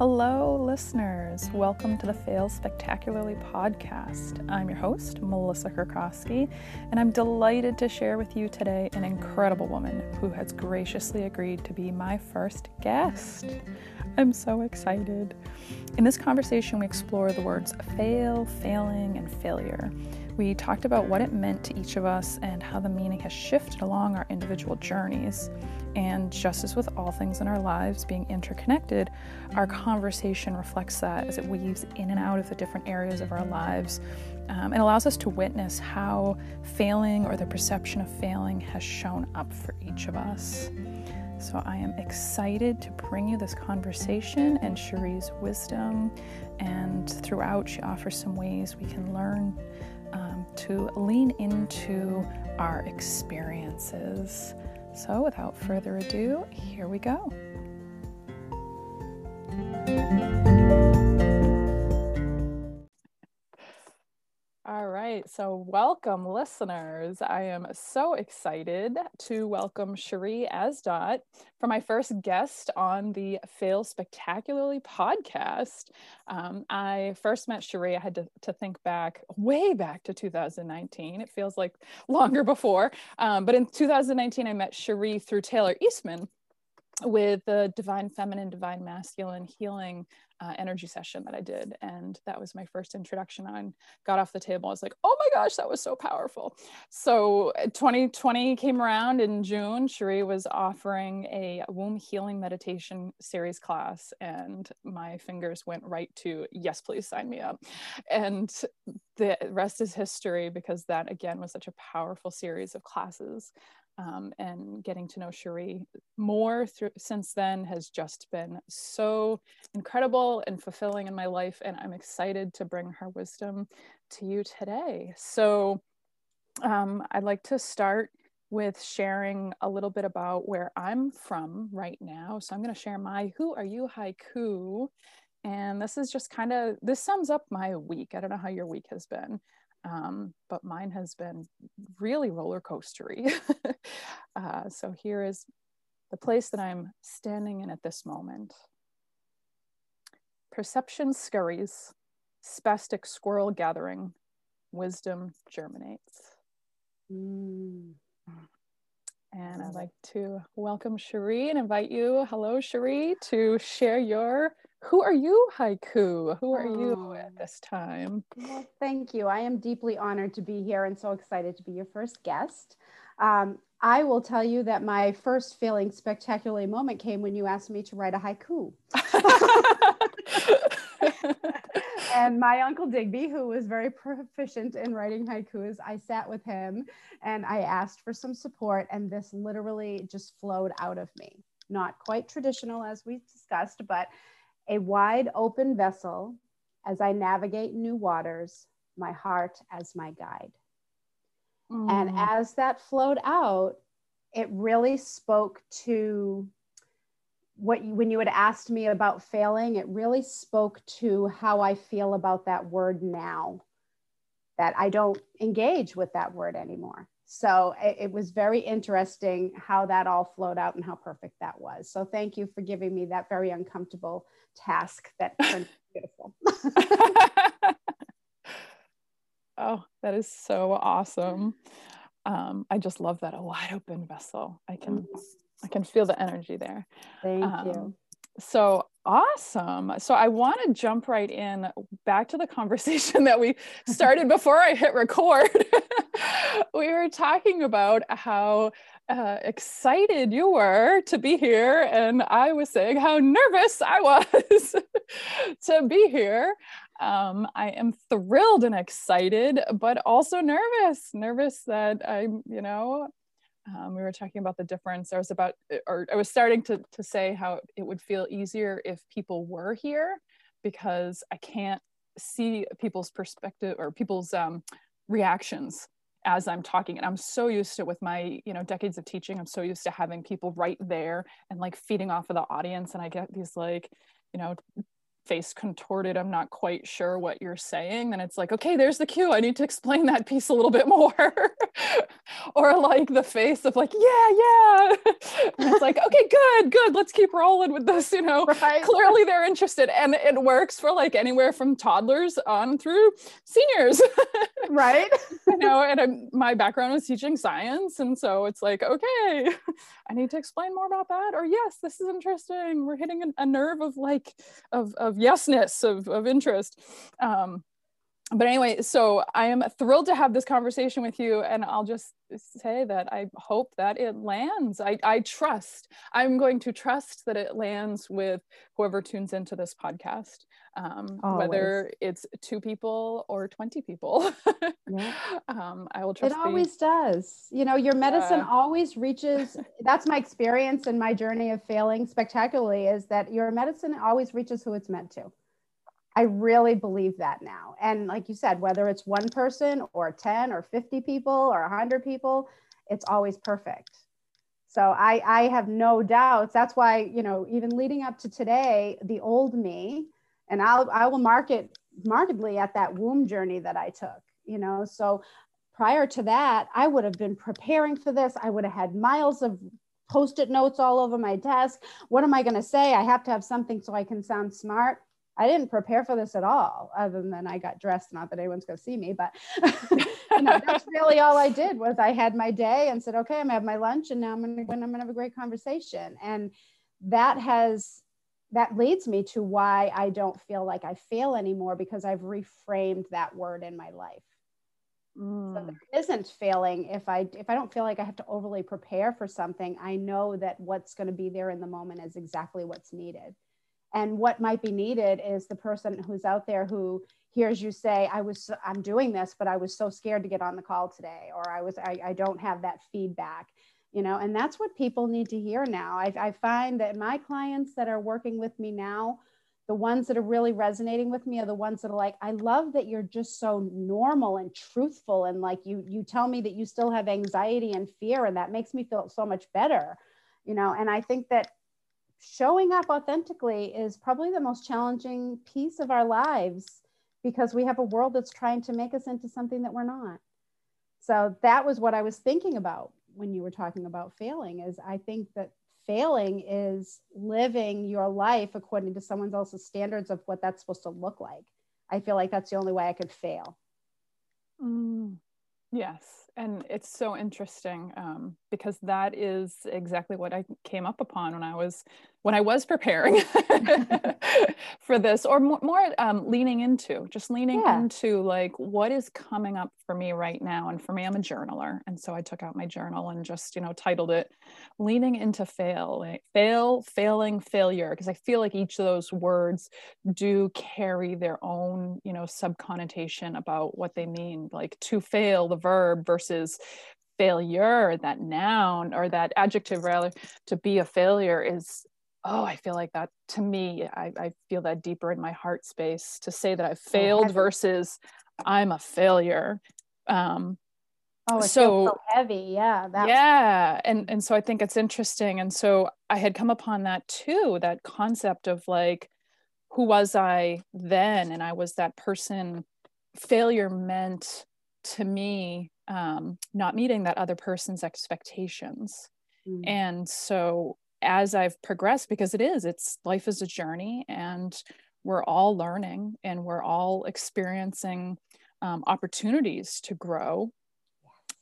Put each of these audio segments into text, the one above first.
Hello, listeners. Welcome to the Fail Spectacularly podcast. I'm your host, Melissa Kurkowski, and I'm delighted to share with you today an incredible woman who has graciously agreed to be my first guest. I'm so excited. In this conversation, we explore the words fail, failing, and failure. We talked about what it meant to each of us and how the meaning has shifted along our individual journeys. And just as with all things in our lives being interconnected, our conversation reflects that as it weaves in and out of the different areas of our lives um, and allows us to witness how failing or the perception of failing has shown up for each of us. So I am excited to bring you this conversation and Cherie's wisdom. And throughout, she offers some ways we can learn um, to lean into our experiences. So, without further ado, here we go. All right, so welcome, listeners. I am so excited to welcome Cherie Asdot for my first guest on the Fail Spectacularly podcast. Um, I first met Cherie, I had to, to, think back way back to 2019. It feels like longer before. Um, but in 2019, I met Cherie through Taylor Eastman with the Divine Feminine, Divine Masculine Healing uh, energy session that I did. And that was my first introduction. on got off the table. I was like, oh my gosh, that was so powerful. So 2020 uh, came around in June. Cherie was offering a womb healing meditation series class. And my fingers went right to, yes, please sign me up. And the rest is history because that, again, was such a powerful series of classes um, and getting to know Cherie more through, since then has just been so incredible and fulfilling in my life. And I'm excited to bring her wisdom to you today. So um, I'd like to start with sharing a little bit about where I'm from right now. So I'm going to share my Who Are You haiku. And this is just kind of, this sums up my week. I don't know how your week has been um, but mine has been really roller coastery. uh, so here is the place that I'm standing in at this moment. Perception scurries, spastic squirrel gathering, wisdom germinates. Mm. And I'd like to welcome Cherie and invite you, hello Cherie, to share your who are you, Haiku? Who are oh. you at this time? Well, thank you. I am deeply honored to be here and so excited to be your first guest. Um, I will tell you that my first feeling spectacularly moment came when you asked me to write a haiku. and my uncle Digby, who was very proficient in writing haikus, I sat with him and I asked for some support, and this literally just flowed out of me. Not quite traditional, as we discussed, but a wide open vessel as I navigate new waters, my heart as my guide. Mm. And as that flowed out, it really spoke to what you, when you had asked me about failing, it really spoke to how I feel about that word now, that I don't engage with that word anymore. So it, it, was very interesting how that all flowed out and how perfect that was. So thank you for giving me that very uncomfortable task that turned beautiful. oh, that is so awesome. Um, I just love that a wide open vessel. I can. I can feel the energy there. Thank um, you. So awesome. So I want to jump right in back to the conversation that we started before I hit record. we were talking about how uh, excited you were to be here, and I was saying how nervous I was to be here. Um, I am thrilled and excited, but also nervous. Nervous that I'm, you know, um, we were talking about the difference. I was about, or I was starting to, to say how it would feel easier if people were here because I can't see people's perspective or people's um, reactions as I'm talking. And I'm so used to with my, you know, decades of teaching, I'm so used to having people right there and like feeding off of the audience. And I get these like, you know, face contorted i'm not quite sure what you're saying then it's like okay there's the cue i need to explain that piece a little bit more. Or like the face of like yeah yeah. It's like okay good good let's keep rolling with this you know? Right. clearly they're interested and it works for like anywhere from toddlers on through seniors. Right. You know and I'm, my background was teaching science and so it's like okay i need to explain more about that or yes this is interesting. We're hitting a, a nerve of like of of yesness of of interest. Um but anyway, so I am thrilled to have this conversation with you, and I'll just say that I hope that it lands. I, I trust. I'm going to trust that it lands with whoever tunes into this podcast, um, whether it's two people or twenty people. yeah. um, I will trust. It always the, does. You know, your medicine uh, always reaches. That's my experience and my journey of failing spectacularly. Is that your medicine always reaches who it's meant to. I really believe that now. And like you said, whether it's one person or 10 or 50 people or 100 people, it's always perfect. So I, I have no doubts. That's why, you know, even leading up to today, the old me, and I'll, I will market markedly at that womb journey that I took, you know. So prior to that, I would have been preparing for this. I would have had miles of post-it notes all over my desk. What am I going to say? I have to have something so I can sound smart I didn't prepare for this at all, other than I got dressed. Not that anyone's going to see me, but you know, that's really all I did was I had my day and said, okay, I'm gonna have my lunch, and now I'm gonna I'm gonna have a great conversation, and that has that leads me to why I don't feel like I fail anymore because I've reframed that word in my life. Mm. So there isn't failing if I if I don't feel like I have to overly prepare for something. I know that what's going to be there in the moment is exactly what's needed and what might be needed is the person who's out there who hears you say i was i'm doing this but i was so scared to get on the call today or i was i, I don't have that feedback you know? And that's what people need to hear now. I, I find that my clients that are working with me now the ones that are really resonating with me are the ones that are like i love that you're just so normal and truthful and like you you tell me that you still have anxiety and fear and that makes me feel so much better you know? And i think that showing up authentically is probably the most challenging piece of our lives because we have a world that's trying to make us into something that we're not. So that was what I was thinking about when you were talking about failing is I think that failing is living your life according to someone else's standards of what that's supposed to look like. I feel like that's the only way I could fail. Mm, yes and it's so interesting um, because that is exactly what I came up upon when I was when I was preparing for this, or more, more um, leaning into, just leaning yeah. into like what is coming up for me right now. And for me, I'm a journaler, and so I took out my journal and just you know titled it "Leaning into Fail," like, fail, failing, failure, because I feel like each of those words do carry their own you know sub connotation about what they mean. Like to fail, the verb versus failure that noun or that adjective rather to be a failure is oh i feel like that to me i, I feel that deeper in my heart space to say that i've failed so versus i'm a failure. Um oh so, so, heavy. Yeah yeah and and so i think it's interesting and so i had come upon that too that concept of like who was i then? And i was that person failure meant to me um, not meeting that other person's expectations. Mm. and so as I've progressed, because it is, it's life is a journey and we're all learning and we're all experiencing um, opportunities to grow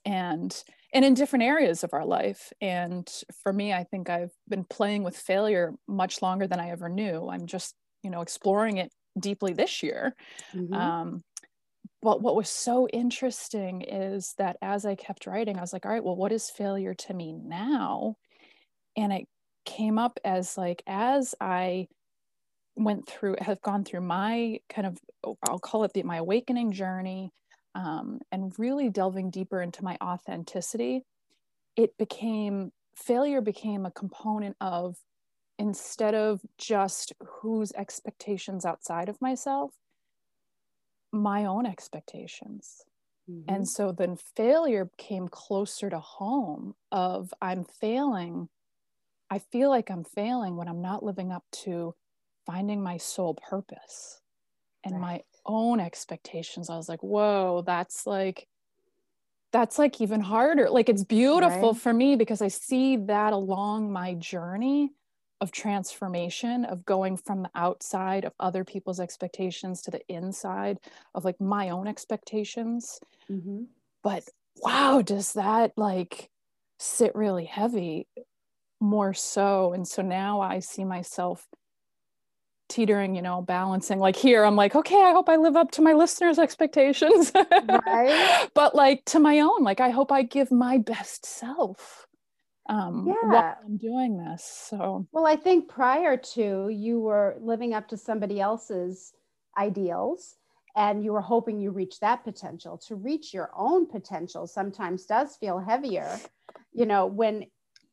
and and in different areas of our life. And for me i think i've been playing with failure much longer than i ever knew. I'm just you know exploring it deeply this year. Mm-hmm. um, but what was so interesting is that as i kept writing i was like all right well what is failure to me now? And it came up as like as I went through have gone through my kind of I'll call it the, my awakening journey um, and really delving deeper into my authenticity, it became failure became a component of instead of just whose expectations outside of myself, my own expectations. Mm-hmm. And so then failure came closer to home of I'm failing I feel like I'm failing when I'm not living up to finding my soul purpose and right. my own expectations. I was like, whoa, that's like, that's like even harder. Like it's beautiful right. for me because I see that along my journey of transformation, of going from the outside of other people's expectations to the inside of like my own expectations. Mm-hmm. But wow, does that like sit really heavy more so? And so now I see myself teetering, you know, balancing. Like here, I'm like, okay, I hope I live up to my listeners' expectations. right. but like to my own, like I hope I give my best self um yeah. while I'm doing this. So well, I think prior to you were living up to somebody else's ideals and you were hoping you reach that potential. To reach your own potential sometimes does feel heavier, you know, when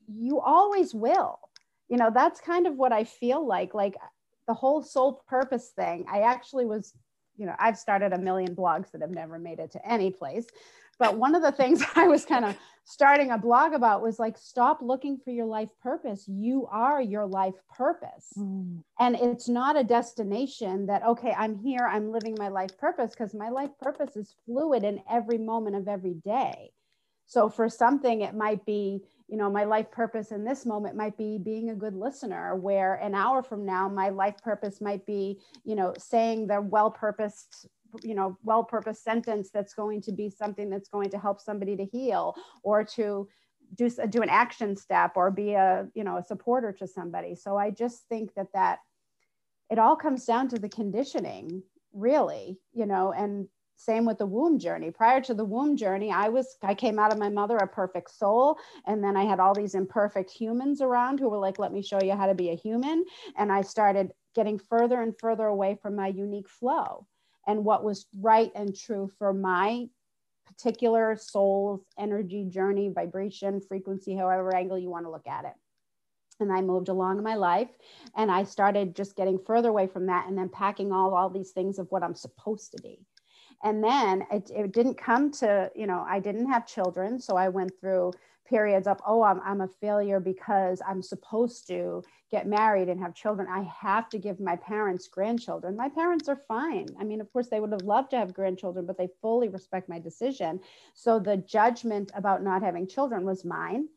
you always will you know that's kind of what i feel like like the whole soul purpose thing, I actually was, you know, I've started a million blogs that have never made it to any place. But one of the things I was kind of starting a blog about was like, stop looking for your life purpose. You are your life purpose. Mm. And it's not a destination that, okay, I'm here, I'm living my life purpose, because my life purpose is fluid in every moment of every day. So for something, it might be, you know my life purpose in this moment might be being a good listener where an hour from now my life purpose might be you know saying the well purposed you know well purposed sentence that's going to be something that's going to help somebody to heal or to do do an action step or be a you know a supporter to somebody. So i just think that that it all comes down to the conditioning really you know and same with the womb journey. Prior to the womb journey i was i came out of my mother a perfect soul and then i had all these imperfect humans around who were like let me show you how to be a human. And i started getting further and further away from my unique flow and what was right and true for my particular soul's energy journey vibration frequency however angle you want to look at it. And I moved along in my life and I started just getting further away from that and then packing all all these things of what I'm supposed to be and then it, it didn't come to you know i didn't have children so i went through periods of oh I'm, I'm a failure because i'm supposed to get married and have children. I have to give my parents grandchildren. My parents are fine. I mean of course they would have loved to have grandchildren but they fully respect my decision. So the judgment about not having children was mine.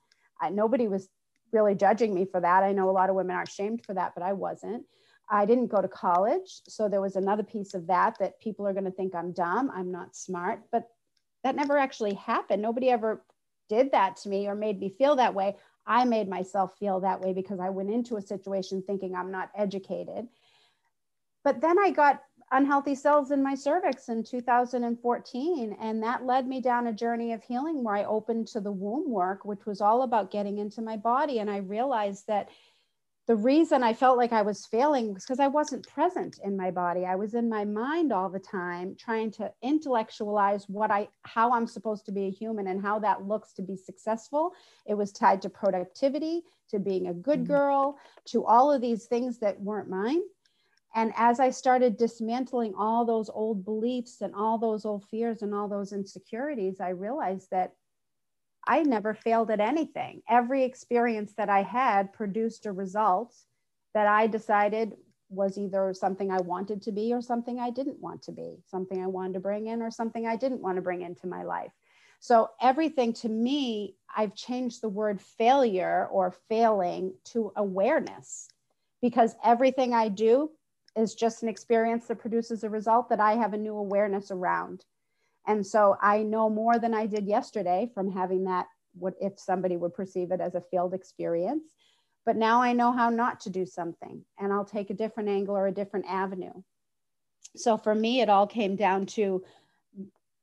I, nobody was really judging me for that. I know a lot of women are shamed for that but i wasn't I didn't go to college. So there was another piece of that that people are going to think I'm dumb, I'm not smart, but that never actually happened. Nobody ever did that to me or made me feel that way. I made myself feel that way because I went into a situation thinking I'm not educated. But then I got unhealthy cells in my cervix in 2014. And that led me down a journey of healing where I opened to the womb work, which was all about getting into my body. And I realized that the reason I felt like I was failing was because I wasn't present in my body. I was in my mind all the time trying to intellectualize what I how I'm supposed to be a human and how that looks to be successful. It was tied to productivity, to being a good mm-hmm. girl, to all of these things that weren't mine. And as I started dismantling all those old beliefs and all those old fears and all those insecurities, I realized that I never failed at anything. Every experience that I had produced a result that I decided was either something I wanted to be or something I didn't want to be, something I wanted to bring in or something I didn't want to bring into my life. So, everything to me, I've changed the word failure or failing to awareness because everything I do is just an experience that produces a result that I have a new awareness around. And so I know more than I did yesterday from having that, what if somebody would perceive it as a failed experience. But now I know how not to do something and I'll take a different angle or a different avenue. So for me, it all came down to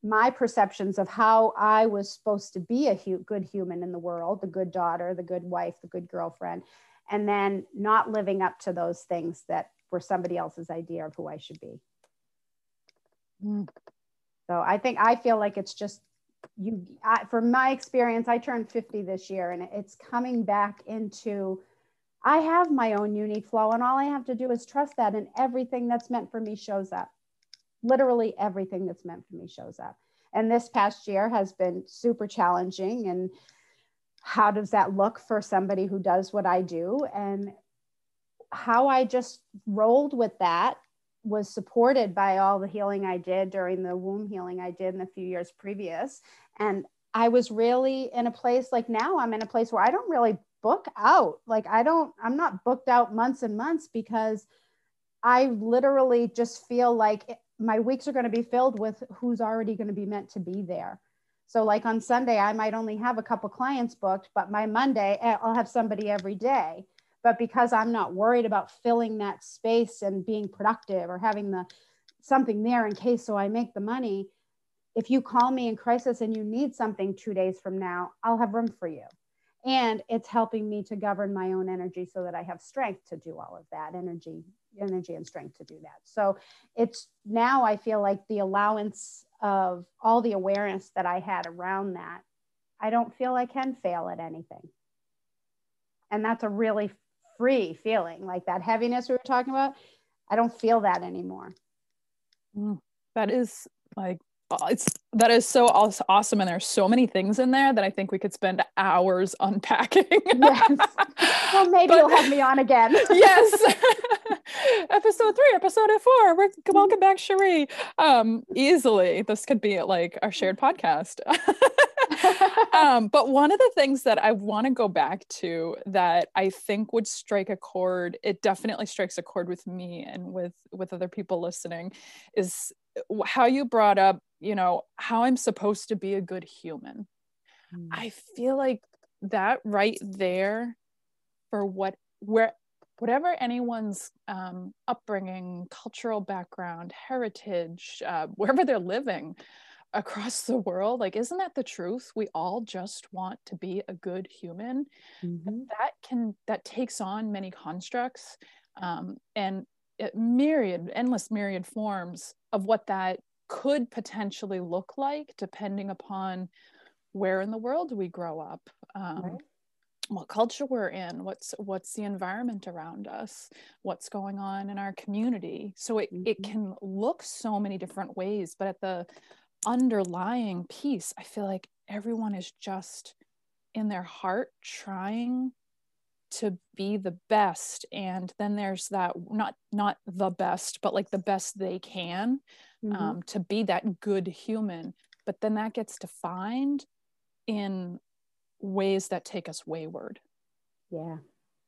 my perceptions of how I was supposed to be a hu- good human in the world, the good daughter, the good wife, the good girlfriend, and then not living up to those things that were somebody else's idea of who I should be. Mm. So I think I feel like it's just you, I, from my experience, I turned 50 this year and it's coming back into, I have my own unique flow and all I have to do is trust that and everything that's meant for me shows up. Literally everything that's meant for me shows up. And this past year has been super challenging. And how does that look for somebody who does what I do? And how I just rolled with that was supported by all the healing I did during the womb healing I did in the few years previous. And I was really in a place like now I'm in a place where I don't really book out. Like I don't, I'm not booked out months and months because I literally just feel like my weeks are going to be filled with who's already going to be meant to be there. So, like on Sunday, I might only have a couple clients booked, but my Monday, eh, I'll have somebody every day. But because I'm not worried about filling that space and being productive or having the something there in case so I make the money, if you call me in crisis and you need something two days from now, I'll have room for you. And it's helping me to govern my own energy so that I have strength to do all of that energy, energy and strength to do that. So it's now I feel like the allowance of all the awareness that I had around that, I don't feel I can fail at anything. And that's a really free feeling like that heaviness we were talking about. I don't feel that anymore. Mm, that is like it's that is so awesome and there's so many things in there that i think we could spend hours unpacking. Yes. Well maybe but, you'll have me on again. Yes. Episode three episode four We're, welcome back cherie. Um easily this could be like our shared podcast um, but one of the things that I want to go back to that I think would strike a chord, it definitely strikes a chord with me and with with other people listening, is how you brought up, you know, how I'm supposed to be a good human. Mm. I feel like that right there for what where whatever anyone's um, upbringing, cultural background, heritage, uh, wherever they're living across the world, like, isn't that the truth? We all just want to be a good human. Mm-hmm. That can that takes on many constructs um, and myriad, endless myriad forms of what that could potentially look like depending upon where in the world we grow up um, right. what culture we're in what's what's the environment around us what's going on in our community so it, mm-hmm. it can look so many different ways but at the underlying piece i feel like everyone is just in their heart trying to be the best and then there's that not not the best but like the best they can mm-hmm. um, to be that good human. But then that gets defined in ways that take us wayward. Yeah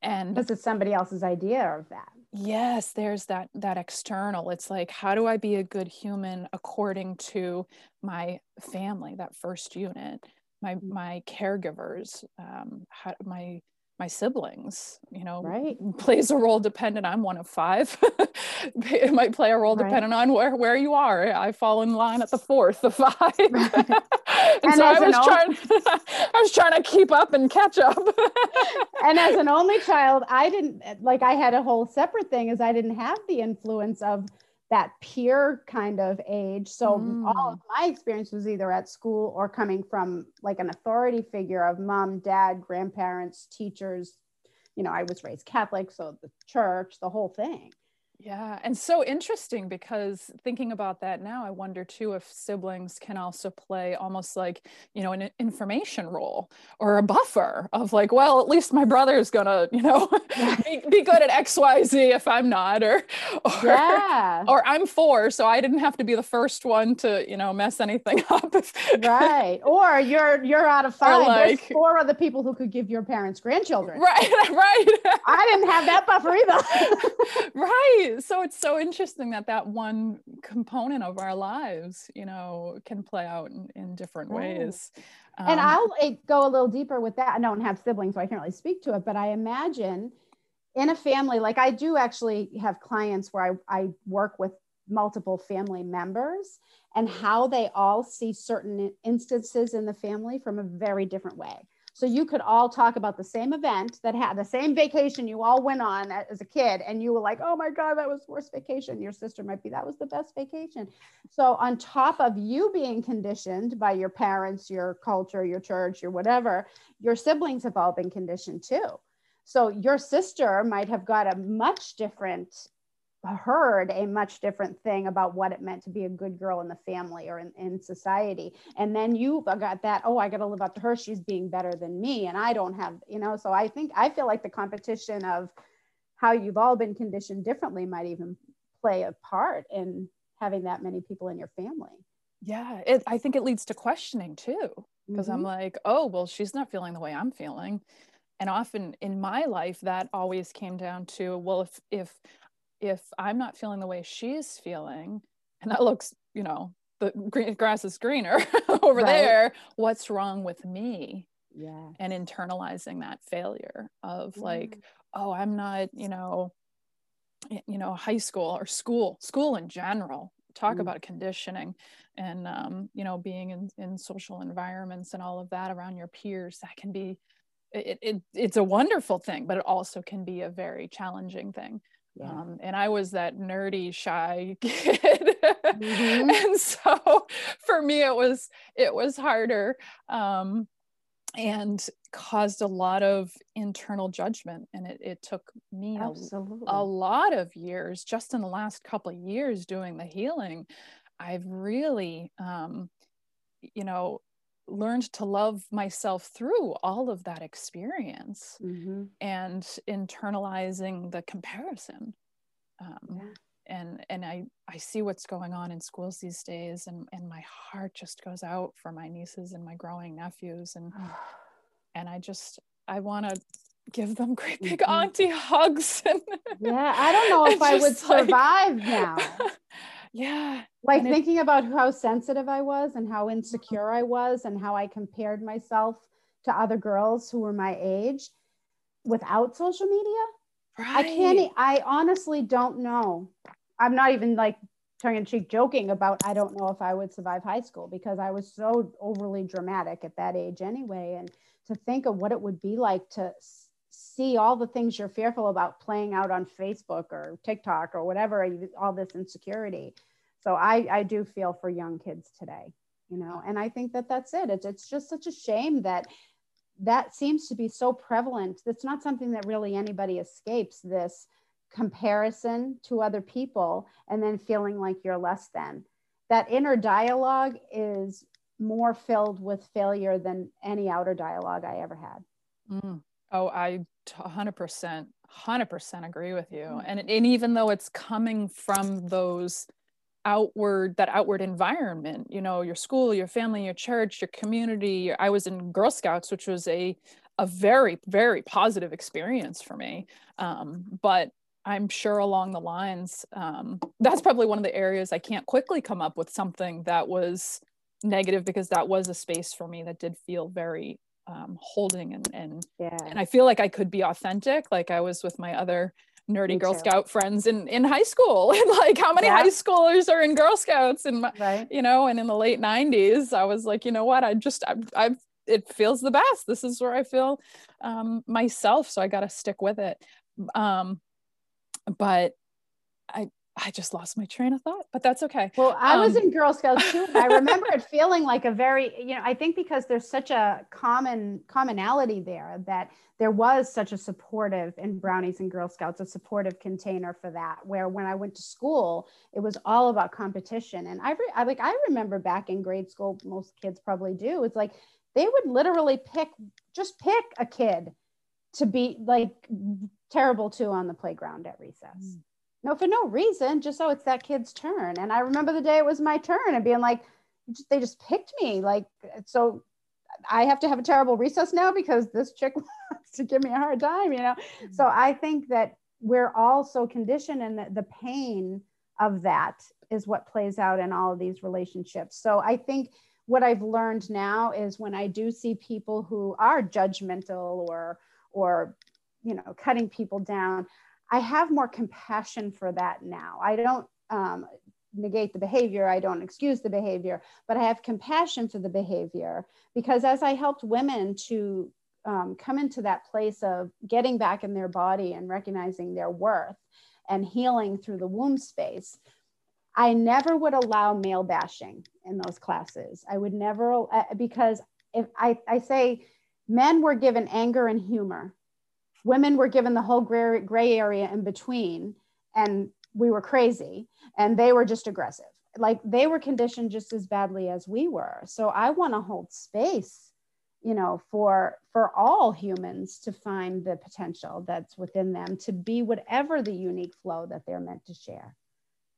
and this is somebody else's idea of that. Yes there's that that external. It's like how do i be a good human according to my family that first unit my mm-hmm. my caregivers um how, my my siblings you know right. plays a role dependent. I'm one of five it might play a role right. depending on where where you are i fall in line at the fourth of five right. and, and, so i was trying i was trying to keep up and catch up and as an only child i didn't like i had a whole separate thing is i didn't have the influence of that peer kind of age. So mm. all of my experience was either at school or coming from like an authority figure of mom, dad, grandparents, teachers. You know, I was raised Catholic, so the church, the whole thing. Yeah, and so interesting because thinking about that now, I wonder too if siblings can also play almost like, you know, an information role or a buffer of like, well, at least my brother's gonna, you know, be, be, good at X, Y, Z if I'm not, or, or, yeah. or I'm four, so I didn't have to be the first one to, you know, mess anything up. right. Or you're you're out of five. Like, There's four other people who could give your parents grandchildren. Right, right. I didn't have that buffer either. right so it's so interesting that that one component of our lives you know can play out in, in different ways. Um, and i'll go a little deeper with that. I don't have siblings so i can't really speak to it but i imagine in a family like i do actually have clients where i, I work with multiple family members and how they all see certain instances in the family from a very different way so you could all talk about the same event that had the same vacation you all went on as a kid, and you were like, "Oh my God, that was worst vacation." Your sister might be, "That was the best vacation." So on top of you being conditioned by your parents, your culture, your church, your whatever, your siblings have all been conditioned too. So your sister might have got a much different heard a much different thing about what it meant to be a good girl in the family or in, in society and then you got that oh i got to live up to her she's being better than me and i don't have you know so i think i feel like the competition of how you've all been conditioned differently might even play a part in having that many people in your family. Yeah, it, I think it leads to questioning too, because mm-hmm. I'm like, oh, well, she's not feeling the way I'm feeling. And often in my life, that always came down to, well, if if if I'm not feeling the way she's feeling, and that looks, you know, the green, grass is greener over right. there, what's wrong with me? Yeah. And internalizing that failure of like, oh, I'm not, you know, you know high school or school school in general talk mm. about conditioning and um, you know being in, in social environments and all of that around your peers that can be it, it it's a wonderful thing but it also can be a very challenging thing yeah. Um, and I was that nerdy, shy kid, mm-hmm. and so for me it was it was harder. Um, and caused a lot of internal judgment and it, it took me a, a, lot of years just in the last couple of years doing the healing i've really um, you know learned to love myself through all of that experience mm-hmm. and internalizing the comparison um, yeah. and and i i see what's going on in schools these days and and my heart just goes out for my nieces and my growing nephews and and I just I want to give them great big mm-hmm. auntie hugs. And, yeah, I don't know if I would survive like, now. yeah. Like and thinking about how sensitive I was and how insecure I was and how I compared myself to other girls who were my age without social media. Right. I can't, I honestly don't know. I'm not even like tongue in cheek joking about I don't know if I would survive high school because I was so overly dramatic at that age anyway. And to think of what it would be like to see all the things you're fearful about playing out on Facebook or TikTok or whatever, all this insecurity. So I, I do feel for young kids today, you know, and I think that that's it. It's, it's just such a shame that that seems to be so prevalent. That's not something that really anybody escapes this comparison to other people and then feeling like you're less than. That inner dialogue is more filled with failure than any outer dialogue I ever had. Mm. Oh, I 100%, 100% agree with you. Mm. And, and even though it's coming from those outward, that outward environment, you know, your school, your family, your church, your community, I was in Girl Scouts, which was a, a very, very positive experience for me. Um, but I'm sure along the lines, um, that's probably one of the areas I can't quickly come up with something that was negative because that was a space for me that did feel very um, holding and and yeah. and I feel like I could be authentic, like I was with my other nerdy me Girl too. Scout friends in in high school, and like how many yeah. high schoolers are in Girl Scouts, and right. you know, and in the late '90s, I was like, you know what, I just I've, I've it feels the best. This is where I feel um, myself, so I got to stick with it. Um, but I I just lost my train of thought, but that's okay. Well, I um, was in Girl Scouts too. I remember it feeling like a very, you know, I think because there's such a common commonality there that there was such a supportive in Brownies and Girl Scouts, a supportive container for that. Where when I went to school, it was all about competition. And I, re- I like, I remember back in grade school, most kids probably do. It's like they would literally pick, just pick a kid to be like terrible to on the playground at recess. Mm no, for no reason, just oh, it's that kid's turn. And I remember the day it was my turn and being like, they just picked me. Like, so I have to have a terrible recess now because this chick wants to give me a hard time, you know? Mm-hmm. So I think that we're all so conditioned and the, the pain of that is what plays out in all of these relationships. So I think what I've learned now is when I do see people who are judgmental or, or, you know, cutting people down, I have more compassion for that now. I don't um, negate the behavior, I don't excuse the behavior, but I have compassion for the behavior because as I helped women to um, come into that place of getting back in their body and recognizing their worth and healing through the womb space, I never would allow male bashing in those classes. I would never, uh, because if I, I say men were given anger and humor women were given the whole gray, gray area in between and we were crazy and they were just aggressive. Like they were conditioned just as badly as we were. So i want to hold space you know for for all humans to find the potential that's within them to be whatever the unique flow that they're meant to share.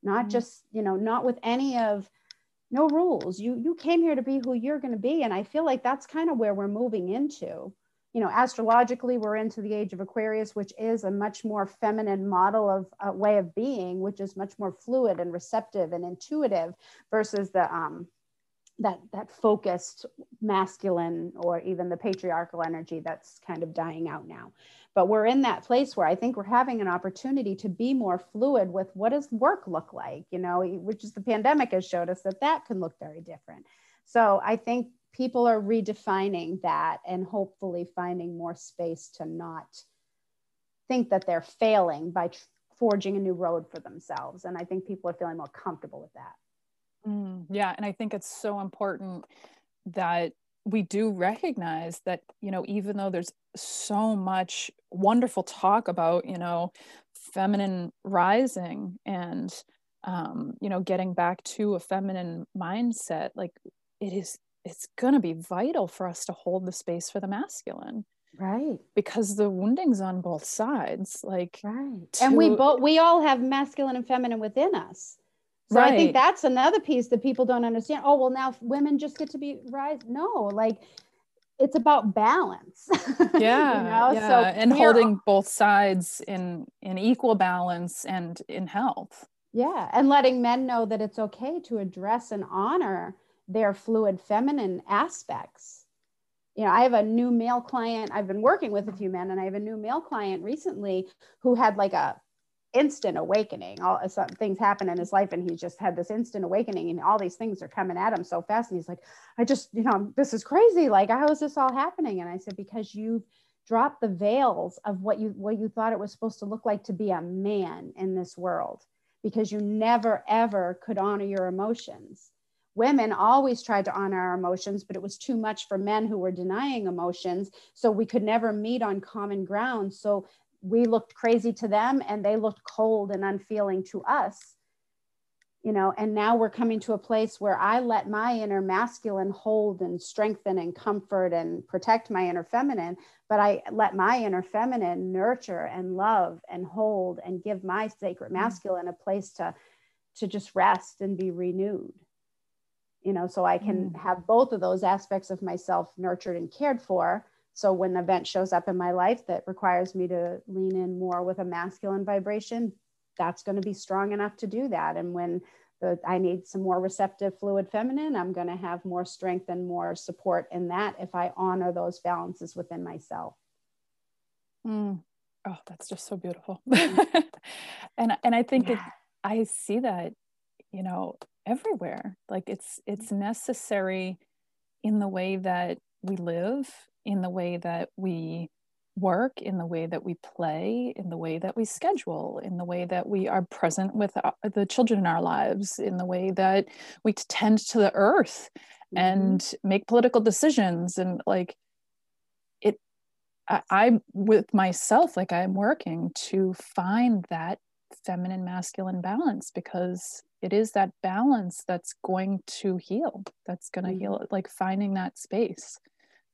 Not mm-hmm. just you know not with any of no rules. You you came here to be who you're going to be and i feel like that's kind of where we're moving into you know astrologically we're into the age of aquarius which is a much more feminine model of a way of being which is much more fluid and receptive and intuitive versus the um that that focused masculine or even the patriarchal energy that's kind of dying out now. But we're in that place where i think we're having an opportunity to be more fluid with what does work look like you know which is the pandemic has showed us that that can look very different. So i think people are redefining that and hopefully finding more space to not think that they're failing by tr- forging a new road for themselves and i think people are feeling more comfortable with that Mm, yeah. And I think it's so important that we do recognize that, you know, even though there's so much wonderful talk about, you know, feminine rising and, um, you know, getting back to a feminine mindset, like it is, it's going to be vital for us to hold the space for the masculine right because the wounding's on both sides like right to... and we both we all have masculine and feminine within us so right. I think that's another piece that people don't understand. Oh, well, now women just get to be rise. No, like it's about balance. Yeah. you know? yeah. So and holding all- both sides in in equal balance and in health. Yeah. And letting men know that it's okay to address and honor their fluid feminine aspects. You know, I have a new male client. I've been working with a few men, and I have a new male client recently who had like a instant awakening. All some things happen in his life, and he just had this instant awakening, and all these things are coming at him so fast. And he's like, I just, you know, this is crazy. Like, how is this all happening? And I said, because you've dropped the veils of what you what you thought it was supposed to look like to be a man in this world, because you never ever could honor your emotions. Women always tried to honor our emotions, but it was too much for men who were denying emotions. So we could never meet on common ground. So we looked crazy to them and they looked cold and unfeeling to us you know and now we're coming to a place where i let my inner masculine hold and strengthen and comfort and protect my inner feminine but i let my inner feminine nurture and love and hold and give my sacred mm-hmm. masculine a place to to just rest and be renewed you know so i can mm. have both of those aspects of myself nurtured and cared for so when an event shows up in my life that requires me to lean in more with a masculine vibration, that's going to be strong enough to do that. And when the, I need some more receptive fluid feminine, I'm going to have more strength and more support in that if I honor those balances within myself. Mm. Oh, that's just so beautiful. Mm. and and I think yeah. it, I see that, you know, everywhere. Like it's it's necessary in the way that we live in the way that we work, in the way that we play, in the way that we schedule, in the way that we are present with uh, the children in our lives, in the way that we tend to the earth mm-hmm. and make political decisions. And like it, I, I, with myself, like I'm working to find that feminine masculine balance because it is that balance that's going to heal that's going to mm-hmm. heal like finding that space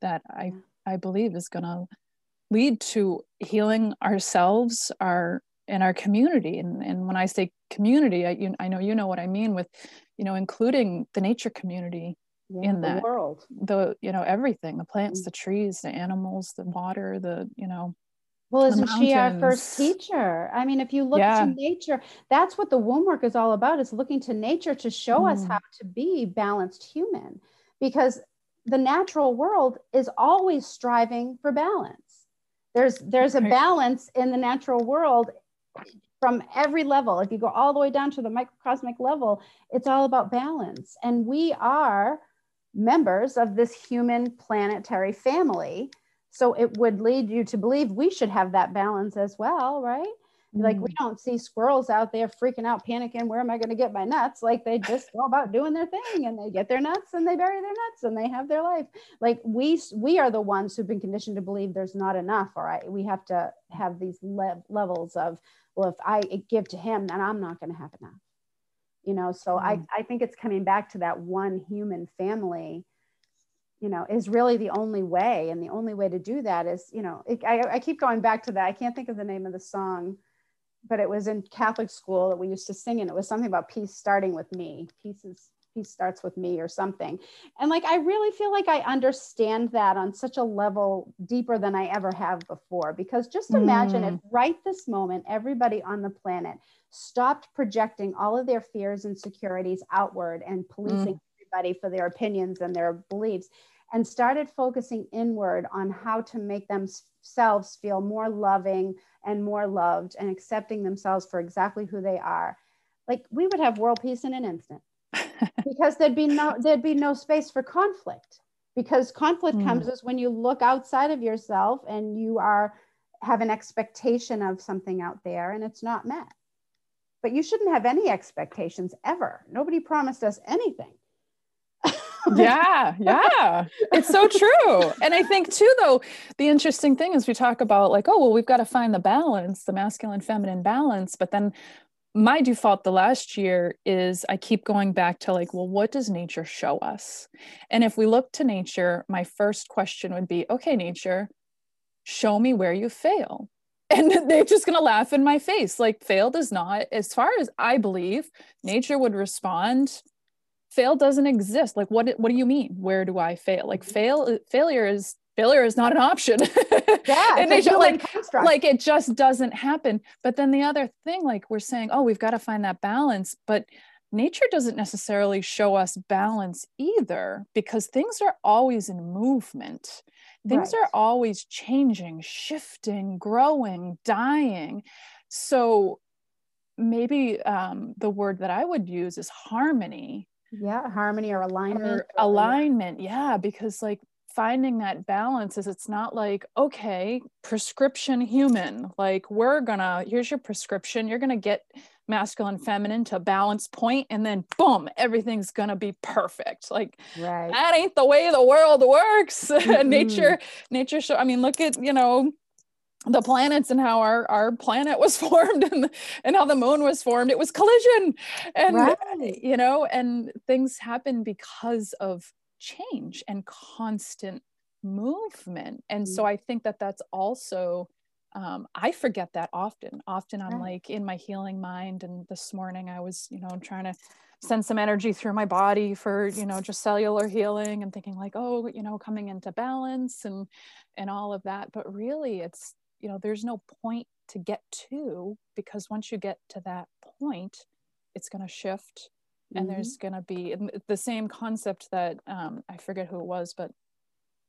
that I I believe is going to lead to healing ourselves, our in our community. And and when I say community, I you, I know you know what I mean with, you know, including the nature community yeah, in that world. The you know everything, the plants, mm-hmm. the trees, the animals, the water, the you know well, isn't she our first teacher? I mean, if you look yeah. to nature, that's what the womb work is all about, is looking to nature to show mm. us how to be balanced human. Because the natural world is always striving for balance. There's there's a balance in the natural world from every level. If you go all the way down to the microcosmic level, it's all about balance. And we are members of this human planetary family. So it would lead you to believe we should have that balance as well, right? Like we mm. don't see squirrels out there freaking out, panicking. Where am I going to get my nuts? Like they just go about doing their thing, and they get their nuts, and they bury their nuts, and they have their life. Like we we are the ones who've been conditioned to believe there's not enough. All right, we have to have these le- levels of well, if I give to him, then I'm not going to have enough. You know, so mm. I I think it's coming back to that one human family you know is really the only way and the only way to do that is you know it, I, I keep going back to that. I can't think of the name of the song but it was in catholic school that we used to sing and it was something about peace starting with me. Peace is peace starts with me or something. And like i really feel like i understand that on such a level deeper than i ever have before because just imagine mm. if right this moment everybody on the planet stopped projecting all of their fears and securities outward and policing mm everybody for their opinions and their beliefs and started focusing inward on how to make themselves feel more loving and more loved and accepting themselves for exactly who they are. Like we would have world peace in an instant. Because there'd be no there'd be no space for conflict. Because conflict mm. comes is when you look outside of yourself and you are have an expectation of something out there and it's not met. But you shouldn't have any expectations ever. Nobody promised us anything yeah, yeah. It's so true. And I think too though, the interesting thing is we talk about like, oh, well, we've got to find the balance, the masculine feminine balance, but then my default the last year is I keep going back to like, well, what does nature show us? And if we look to nature, my first question would be, okay, nature, show me where you fail. And they're just going to laugh in my face. Like, fail does not, as far as I believe, nature would respond fail doesn't exist. Like what what do you mean? Where do i fail? Like fail failure is failure is not an option. Yeah and it's like like it just doesn't happen. But then the other thing like we're saying oh we've got to find that balance. But nature doesn't necessarily show us balance either because things are always in movement. Things right. are always changing shifting growing dying. So maybe um, the word that i would use is harmony yeah harmony or alignment or alignment yeah because like finding that balance is it's not like okay prescription human like we're gonna here's your prescription you're gonna get masculine feminine to balance point and then boom everything's gonna be perfect like right. that ain't the way the world works mm-hmm. nature nature show i mean look at you know the planets and how our, our planet was formed and, and how the moon was formed it was collision. And right. you know and things happen because of change and constant movement. And so mm. i think that that's also um, i forget that often. Often i'm like in my healing mind and this morning i was you know trying to send some energy through my body for you know just cellular healing and thinking like oh you know coming into balance and and all of that. But really it's you know there's no point to get to because once you get to that point it's going to shift mm-hmm. and there's going to be the same concept that um, i forget who it was but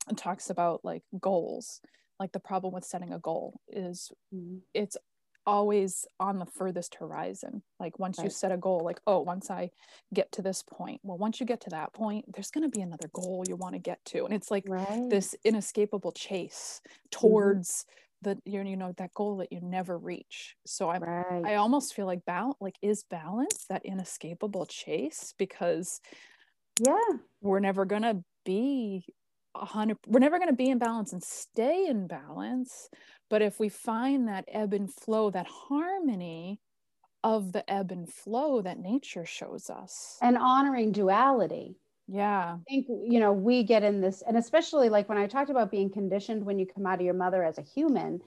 it talks about like goals like the problem with setting a goal is mm-hmm. it's always on the furthest horizon like once right. you set a goal like oh once i get to this point well once you get to that point there's going to be another goal you want to get to and it's like right. this inescapable chase mm-hmm. towards mm-hmm that you you know that goal that you never reach. So i right. i almost feel like balance like is balance that inescapable chase? Because yeah. we're never gonna be a hundred we're never gonna be in balance and stay in balance. But if we find that ebb and flow that harmony of the ebb and flow that nature shows us. And honoring duality yeah. I think, you know, we get in this, and especially like when I talked about being conditioned when you come out of your mother as a human,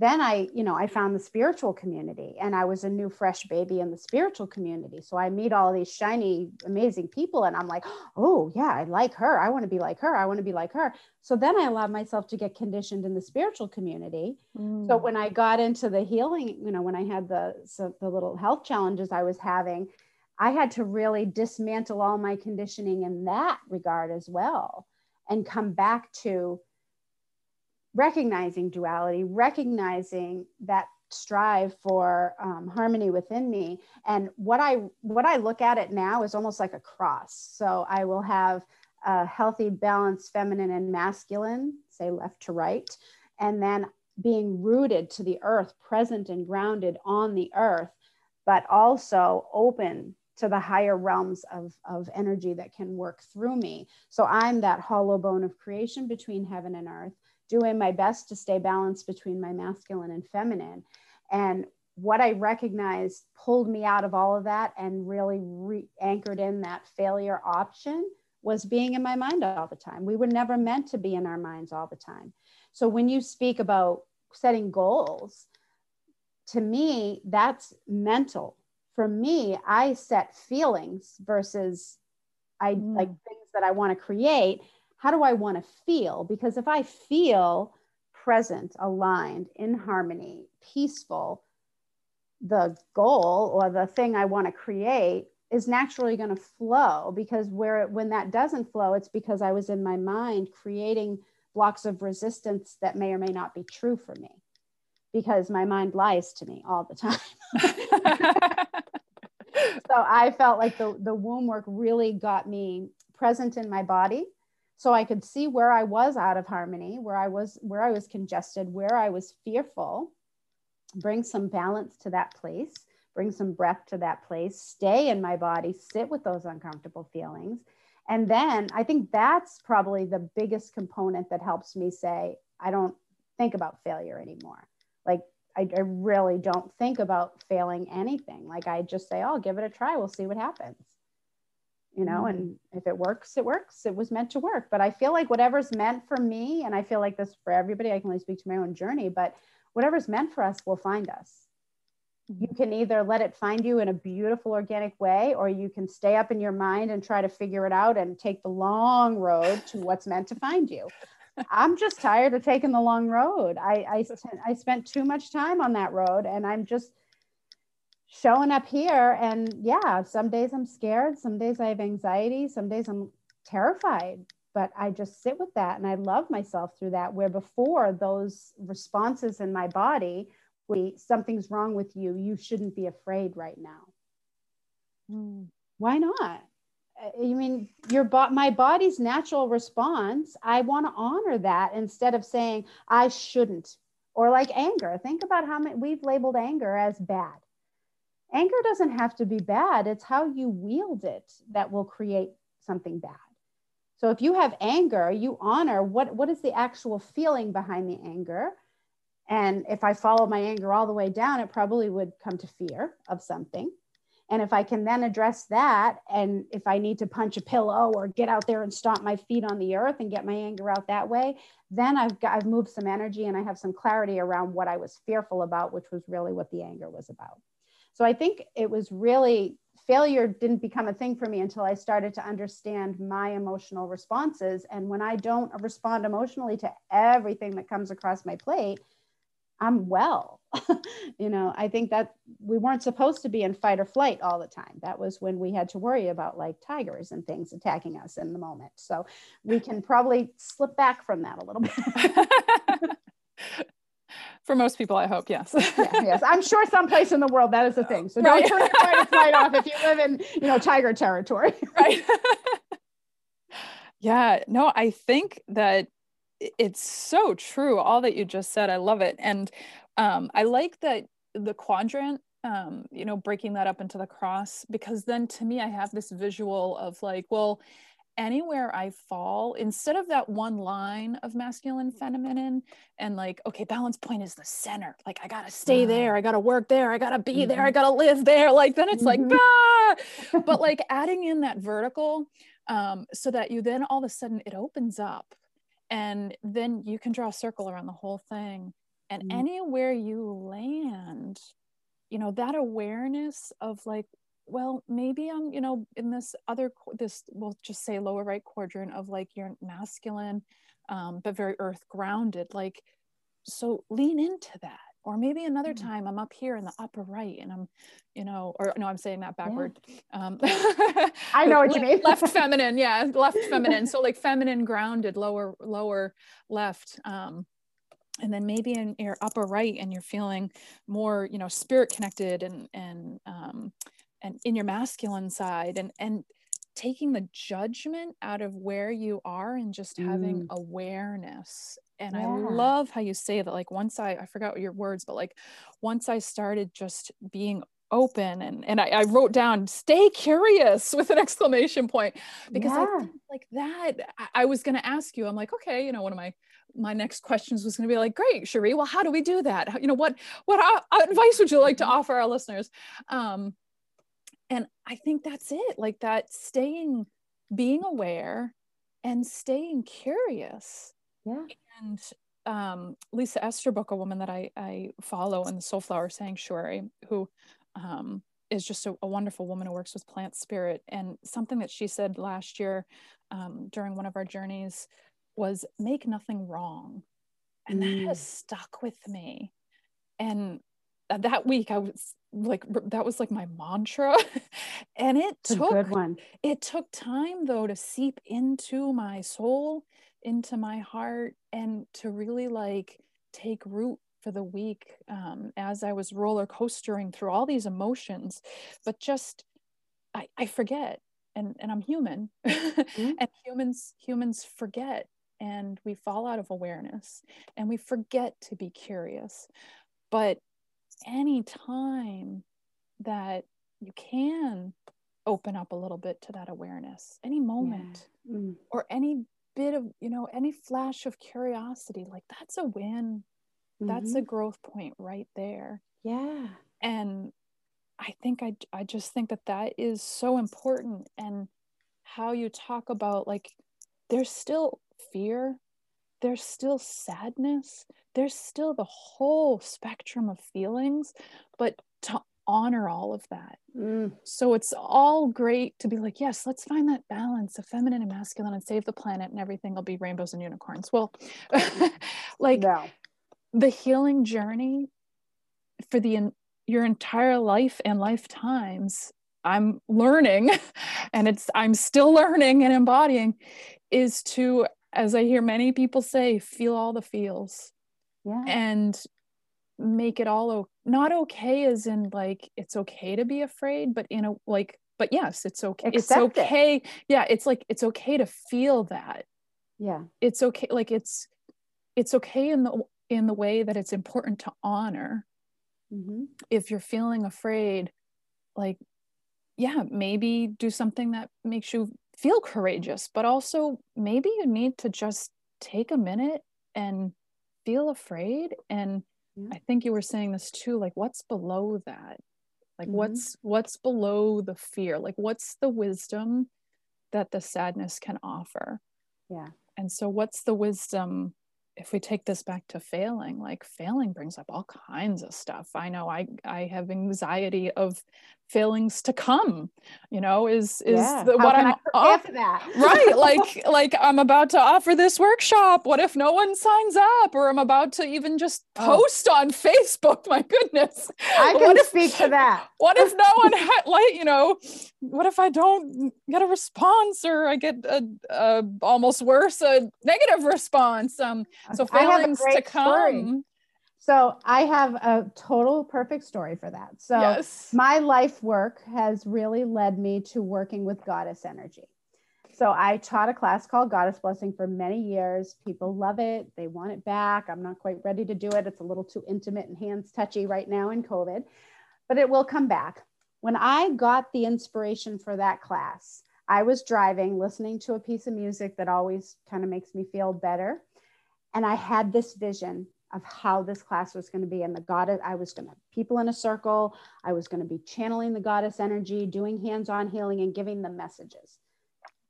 then I, you know, I found the spiritual community and I was a new fresh baby in the spiritual community. So I meet all these shiny, amazing people and I'm like, oh, yeah, I like her. I want to be like her. I want to be like her. So then I allowed myself to get conditioned in the spiritual community. Mm. So when I got into the healing, you know, when I had the, so the little health challenges I was having, I had to really dismantle all my conditioning in that regard as well and come back to recognizing duality, recognizing that strive for um, harmony within me. And what i what i look at it now is almost like a cross. So i will have a healthy balanced feminine and masculine say left to right and then being rooted to the earth present and grounded on the earth but also open to the higher realms of, of energy that can work through me. So I'm that hollow bone of creation between heaven and earth, doing my best to stay balanced between my masculine and feminine. And what I recognized pulled me out of all of that and really re- anchored in that failure option was being in my mind all the time. We were never meant to be in our minds all the time. So when you speak about setting goals, to me, that's mental. For me, I set feelings versus I mm. like things that I want to create. How do I want to feel? Because if I feel present, aligned, in harmony, peaceful, the goal or the thing I want to create is naturally going to flow because where when that doesn't flow it's because I was in my mind creating blocks of resistance that may or may not be true for me because my mind lies to me all the time. so I felt like the the womb work really got me present in my body so I could see where I was out of harmony, where I was where I was congested, where I was fearful, bring some balance to that place, bring some breath to that place, stay in my body, sit with those uncomfortable feelings. And then I think that's probably the biggest component that helps me say, I don't think about failure anymore. Like, I, I really don't think about failing anything. Like, I just say, oh, give it a try. We'll see what happens you know, mm-hmm. and if it works, it works. It was meant to work. But I feel like whatever's meant for me, and I feel like this for everybody, I can only speak to my own journey, but whatever's meant for us will find us. You mm-hmm. can either let it find you in a beautiful organic way, or you can stay up in your mind and try to figure it out and take the long road to what's meant to find you. I'm just tired of taking the long road. I, I, I spent too much time on that road and I'm just showing up here and yeah some days i'm scared some days i have anxiety some days i'm terrified but i just sit with that and i love myself through that where before those responses in my body we something's wrong with you you shouldn't be afraid right now mm. why not Uh, i mean your bo- my body's natural response i want to honor that instead of saying i shouldn't or like anger. Think about how many we've labeled anger as bad. Anger doesn't have to be bad. It's how you wield it that will create something bad. So if you have anger you honor what what is the actual feeling behind the anger. And if i follow my anger all the way down it probably would come to fear of something and if i can then address that and if i need to punch a pillow or get out there and stomp my feet on the earth and get my anger out that way then i've got i've moved some energy and i have some clarity around what i was fearful about which was really what the anger was about so I think it was really failure didn't become a thing for me until I started to understand my emotional responses. And when I don't respond emotionally to everything that comes across my plate, I'm well. you know, I think that we weren't supposed to be in fight or flight all the time. That was when we had to worry about like tigers and things attacking us in the moment. So we can probably slip back from that a little bit. For most people, I hope, yes. yeah, yes. I'm sure someplace in the world that is a thing. So don't turn your fight off if you live in, you know, tiger territory. right. yeah, no, I think that it's so true. All that you just said, I love it. And um, I like that the quadrant um, you know, breaking that up into the cross, because then to me, I have this visual of like, well, anywhere I fall, instead of that one line of masculine, feminine, and like, okay, balance point is the center. Like, I gotta stay there, I gotta work there, I gotta be mm-hmm. there, I gotta live there. Like, then it's mm-hmm. like, ah! but like adding in that vertical um, so that you then all of a sudden it opens up and then you can draw a circle around the whole thing. And mm-hmm. anywhere you land, you know, that awareness of like, well maybe i'm you know in this other this we'll just say lower right quadrant of like you're masculine um, but very earth grounded like so lean into that or maybe another mm. time i'm up here in the upper right and i'm you know or no i'm saying that backward yeah. um i know what you mean left feminine yeah left feminine so like feminine grounded lower lower left um and then maybe in your upper right and you're feeling more you know spirit connected and and um and in your masculine side and and taking the judgment out of where you are and just having mm. awareness and yeah. i love how you say that like once i i forgot your words but like once i started just being open and and I, I wrote down stay curious with an exclamation point because yeah. I like that I, I was going to ask you I'm like okay you know one of my my next questions was going to be like great Cherie well how do we do that you know what what uh, advice would you like to mm-hmm. offer our listeners um and i think that's it like that staying being aware and staying curious. Yeah. And um, Lisa Esterbrook, a woman that I, I follow in the Soulflower Sanctuary, who um, is just a, a, wonderful woman who works with plant spirit. And something that she said last year um, during one of our journeys was make nothing wrong. And mm. that has stuck with me. And that week I was like that was like my mantra and it took good one. it took time though to seep into my soul into my heart and to really like take root for the week um, as I was roller coastering through all these emotions but just I, I forget and and I'm human mm-hmm. and humans humans forget and we fall out of awareness and we forget to be curious but any time that you can open up a little bit to that awareness any moment yeah. mm. or any bit of you know any flash of curiosity like that's a win mm-hmm. that's a mm-hmm. growth point right there yeah and i think i i just think that that is so important and how you talk about like there's still fear there's still sadness there's still the whole spectrum of feelings but to honor all of that mm. so it's all great to be like yes let's find that balance of feminine and masculine and save the planet and everything will be rainbows and unicorns well like no. the healing journey for the your entire life and lifetimes i'm learning and it's i'm still learning and embodying is to as I hear many people say, feel all the feels. Yeah. And make it all o- not okay as in like it's okay to be afraid, but in a like, but yes, it's okay. Accept it's okay. It. Yeah, it's like it's okay to feel that. Yeah. It's okay. Like it's it's okay in the in the way that it's important to honor. Mm-hmm. If you're feeling afraid, like yeah, maybe do something that makes you feel courageous, but also maybe you need to just take a minute and feel afraid. And yeah. I think you were saying this too, like what's below that? Like mm-hmm. what's what's below the fear? Like what's the wisdom that the sadness can offer? Yeah. And so what's the wisdom if we take this back to failing like failing brings up all kinds of stuff i know i i have anxiety of failings to come you know is is yeah. the, what i'm off, that right like like i'm about to offer this workshop what if no one signs up or i'm about to even just oh. post oh. on facebook my goodness i can if, speak to that what if no one had like you know what if i don't get a response or i get a, a almost worse a negative response um so failings to come story. So I have a total perfect story for that. So yes. my life work has really led me to working with goddess energy. So I taught a class called Goddess Blessing for many years. People love it. They want it back. I'm not quite ready to do it. It's a little too intimate and hands touchy right now in COVID, but it will come back. When I got the inspiration for that class, I was driving, listening to a piece of music that always kind of makes me feel better. And I had this vision of how this class was going to be and the goddess i was going to people in a circle i was going to be channeling the goddess energy doing hands-on healing and giving them messages.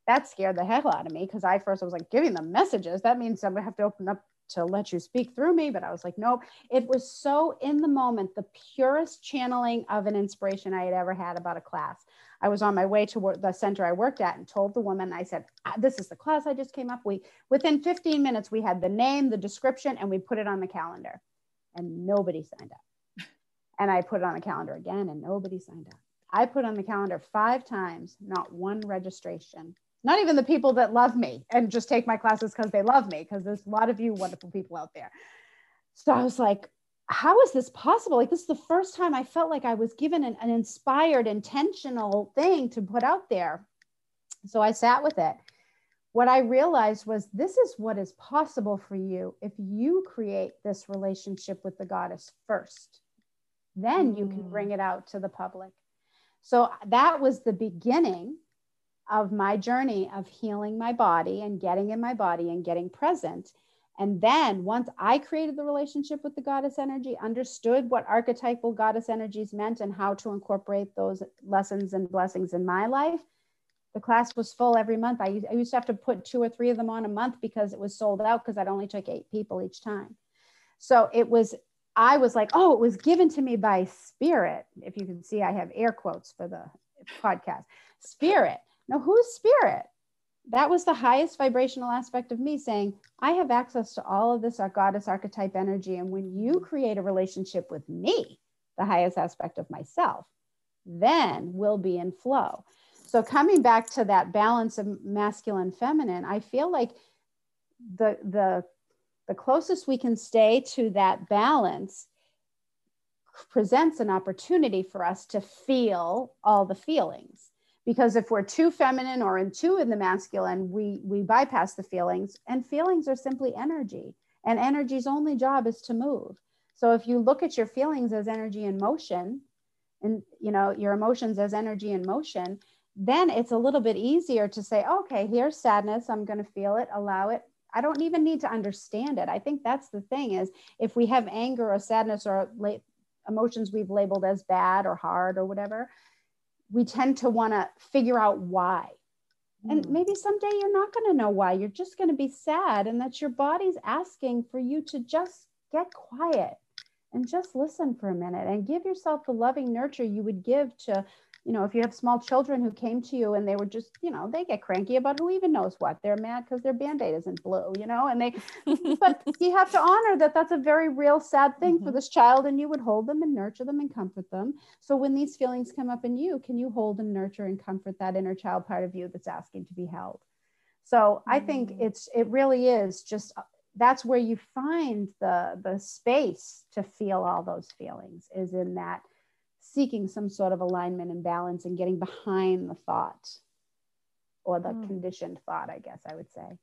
That scared the hell out of me because i first was like giving them messages? That means i'm going to have to open up to let you speak through me but i was like nope it was so in the moment the purest channeling of an inspiration i had ever had about a class I was on my way to the center I worked at and told the woman, I said, ah, this is the class I just came up. We, within 15 minutes, we had the name, the description, and we put it on the calendar and nobody signed up. And I put it on the calendar again and nobody signed up. I put on the calendar five times, not one registration. Not even the people that love me and just take my classes because they love me, because there's a lot of you wonderful people out there. So I was like, how is this possible? Like, this is the first time I felt like I was given an, an inspired, intentional thing to put out there. So I sat with it. What I realized was this is what is possible for you if you create this relationship with the goddess first. Then you can bring mm. it out to the public. So that was the beginning of my journey of healing my body and getting in my body and getting present and then once I created the relationship with the goddess energy, understood what archetypal goddess energies meant and how to incorporate those lessons and blessings in my life, the class was full every month. I, I used to have to put two or three of them on a month because it was sold out because I'd only took eight people each time. So it was, I was like, oh, it was given to me by spirit. If you can see, I have air quotes for the podcast. Spirit. Now, who's spirit? That was the highest vibrational aspect of me saying, I have access to all of this goddess archetype energy. And when you create a relationship with me, the highest aspect of myself, then we'll be in flow. So coming back to that balance of masculine feminine, I feel like the the the closest we can stay to that balance presents an opportunity for us to feel all the feelings because if we're too feminine or in too in the masculine we we bypass the feelings and feelings are simply energy and energy's only job is to move so if you look at your feelings as energy in motion and you know your emotions as energy in motion then it's a little bit easier to say, okay, here's sadness. I'm going to feel it, allow it. I don't even need to understand it. I think that's the thing is if we have anger or sadness or emotions we've labeled as bad or hard or whatever, we tend to want to figure out why. And hmm. maybe someday you're not going to know why. You're just going to be sad and that your body's asking for you to just get quiet and just listen for a minute and give yourself the loving nurture you would give to you know, if you have small children who came to you and they were just, you know, they get cranky about who even knows what. They're mad because their band-aid isn't blue, you know, and they, but you have to honor that that's a very real sad thing mm-hmm. for this child and you would hold them and nurture them and comfort them. So when these feelings come up in you, can you hold and nurture and comfort that inner child part of you that's asking to be held? So mm-hmm. I think mm. it's, it really is just, uh, that's where you find the, the space to feel all those feelings is in that seeking some sort of alignment and balance and getting behind the thought or the mm. conditioned thought, I guess I would say.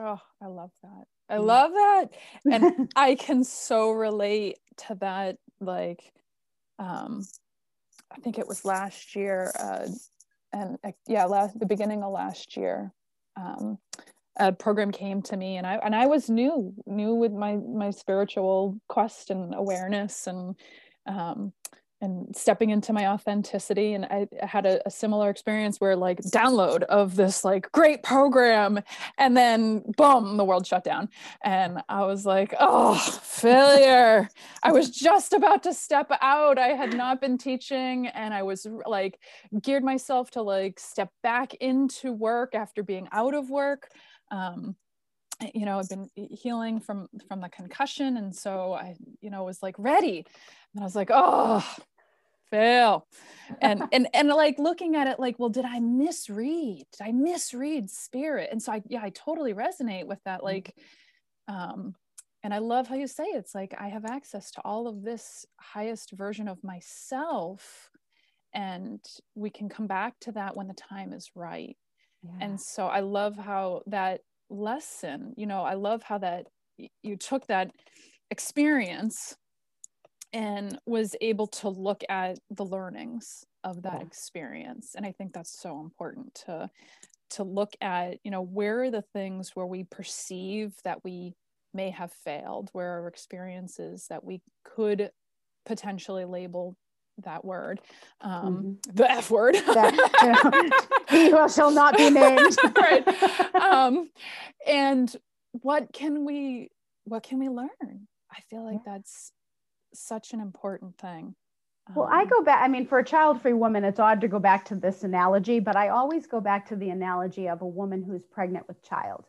Oh, I love that. I love that. And I can so relate to that. Like, um, I think it was last year, uh, and uh, yeah, last the beginning of last year, um, a program came to me, and I and I was new, new with my my spiritual quest and awareness, and um, and stepping into my authenticity and i had a, a, similar experience where like download of this like great program and then boom the world shut down. And i was like oh failure. I was just about to step out. I had not been teaching and i was like geared myself to like step back into work after being out of work. Um, you know i've been healing from from the concussion. And so i you know was like ready. And i was like oh fail. And and and like looking at it like well did i misread? Did i misread spirit? And so i yeah i totally resonate with that like um and i love how you say it's like i have access to all of this highest version of myself and we can come back to that when the time is right. Yeah. and so i love how that lesson you know i love how that you took that experience and was able to look at the learnings of that yeah. experience and i think that's so important to to look at you know where are the things where we perceive that we may have failed where are experiences that we could potentially label that word um mm-hmm. the f word that, you know, he shall not be named right um and what can we what can we learn i feel like yeah. that's such an important thing. Well, I um, go back. I mean, for a child free woman, it's odd to go back to this analogy, but I always go back to the analogy of a woman who's pregnant with child.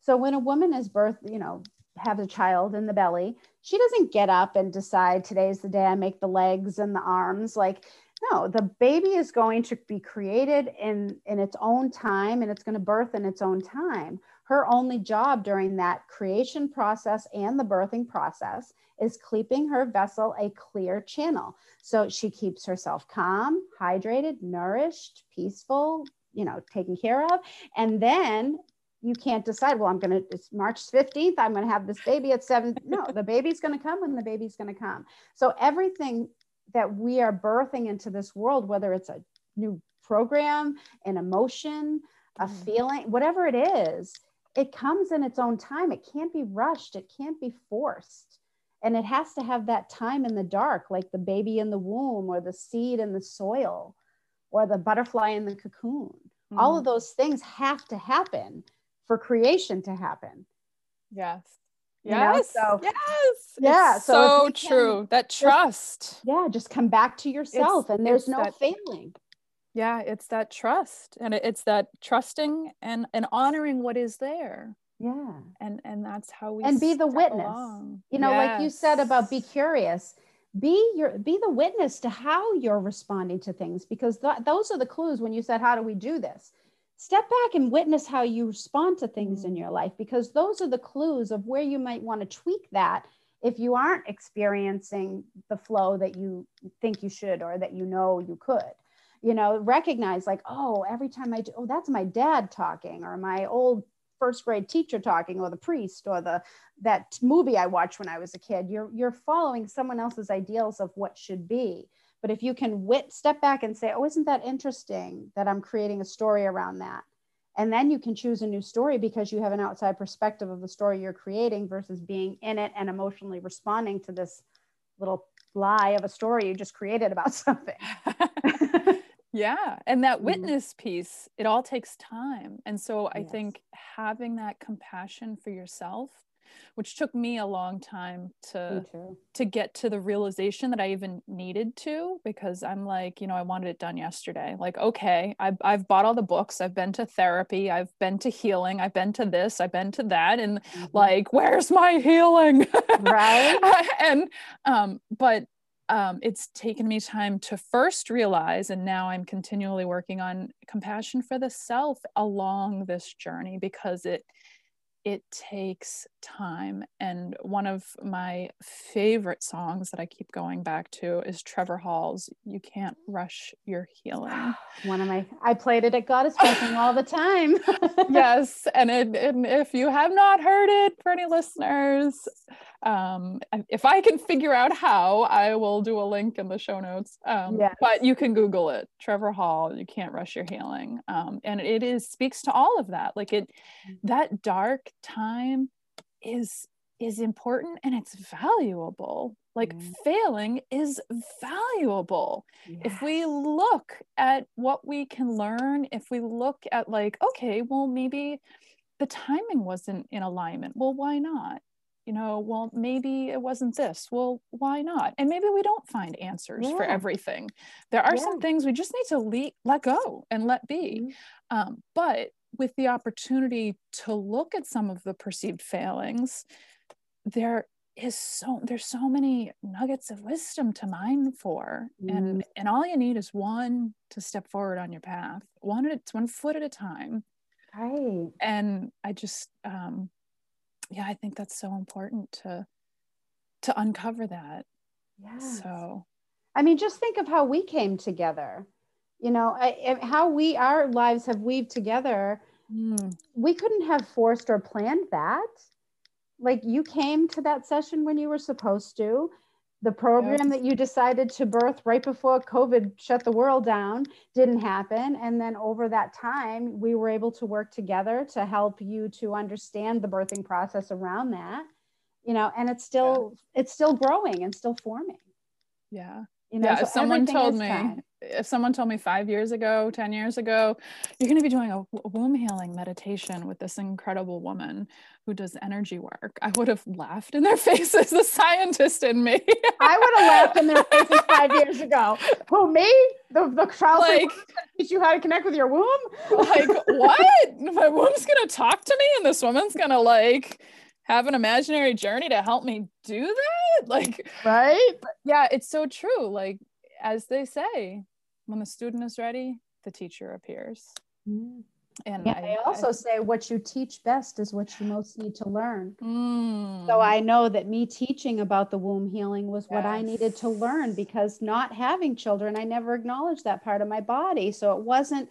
So when a woman is birth, you know, have a child in the belly, she doesn't get up and decide today's the day I make the legs and the arms. Like, no, the baby is going to be created in in its own time and it's going to birth in its own time. Her only job during that creation process and the birthing process is keeping her vessel a clear channel. So she keeps herself calm, hydrated, nourished, peaceful, you know, taken care of. And then you can't decide, well, I'm going to, it's March 15th, I'm going to have this baby at seven. No, the baby's going to come when the baby's going to come. So everything that we are birthing into this world, whether it's a new program, an emotion, a mm. feeling, whatever it is, it comes in its own time. It can't be rushed, it can't be forced and it has to have that time in the dark like the baby in the womb or the seed in the soil or the butterfly in the cocoon Mm. All of those things have to happen for creation to happen. Yes. Yes. You know? So yes. Yeah. It's so, so true. That trust. Just, yeah. Just come back to yourself it's, and there's no that, failing. Yeah. It's that trust. And it's that trusting and and honoring what is there. Yeah. And and that's how we and be the witness. Along. You know, yes. like you said about be curious be your be the witness to how you're responding to things because th- those are the clues when you said how do we do this step back and witness how you respond to things in mm. your life because those are the clues of where you might want to tweak that if you aren't experiencing the flow that you think you should or that you know you could you know recognize like oh every time i do oh that's my dad talking or my old first grade teacher talking or the priest or the that movie I watched when I was a kid. You're you're following someone else's ideals of what should be. But if you can wit step back and say, "Oh, isn't that interesting that I'm creating a story around that?" And then you can choose a new story because you have an outside perspective of the story you're creating versus being in it and emotionally responding to this little lie of a story you just created about something. Yeah. And that mm-hmm. witness piece, it all takes time. And so I yes. think having that compassion for yourself, which took me a long time to to get to the realization that I even needed to because I'm like, you know, I wanted it done yesterday. Like, okay, I've, I've bought all the books, I've been to therapy, I've been to healing, I've been to this, I've been to that, and mm-hmm. like, where's my healing? Right. and um, but um, it's taken me time to first realize, and now I'm continually working on compassion for the self along this journey because it it takes time. And one of my favorite songs that I keep going back to is Trevor Hall's You Can't Rush Your Healing. One of my, I played it at Goddess Blessing all the time. yes. And, it, and if you have not heard it for any listeners, um, if I can figure out how, I will do a link in the show notes. Um, yes. But you can Google it, Trevor Hall. You can't rush your healing, um, and it is speaks to all of that. Like it, mm. that dark time is is important and it's valuable. Like mm. failing is valuable. Yes. If we look at what we can learn, if we look at like, okay, well maybe the timing wasn't in alignment. Well, why not? You know, well, maybe it wasn't this. Well, why not? And maybe we don't find answers yeah. for everything. There are yeah. some things we just need to le- let go and let be. Mm-hmm. Um, but with the opportunity to look at some of the perceived failings, there is so there's so many nuggets of wisdom to mine for mm. and and all you need is one to step forward on your path one at one foot at a time right and i just um yeah i think that's so important to to uncover that. Yeah so. I mean just think of how we came together. You know I, how we our lives have weaved together. Mm. we couldn't have forced or planned that. Like you came to that session when you were supposed to the program that you decided to birth right before COVID shut the world down didn't happen. And then over that time, we were able to work together to help you to understand the birthing process around that, you know, and it's still, yeah. it's still growing and still forming. Yeah. You know, yeah, so if someone told me, time. If someone told me five years ago, 10 years ago, you're going to be doing a womb healing meditation with this incredible woman who does energy work, I would have laughed in their faces, the scientist in me. I would have laughed in their faces five years ago. Who, me? The, the child like, teach you how to connect with your womb? like, what? My womb's going to talk to me and this woman's going to like, have an imaginary journey to help me do that like right yeah it's so true like as they say when the student is ready the teacher appears mm. and yeah, I, they also I, say what you teach best is what you most need to learn mm. so i know that me teaching about the womb healing was yes. what i needed to learn because not having children i never acknowledged that part of my body so it wasn't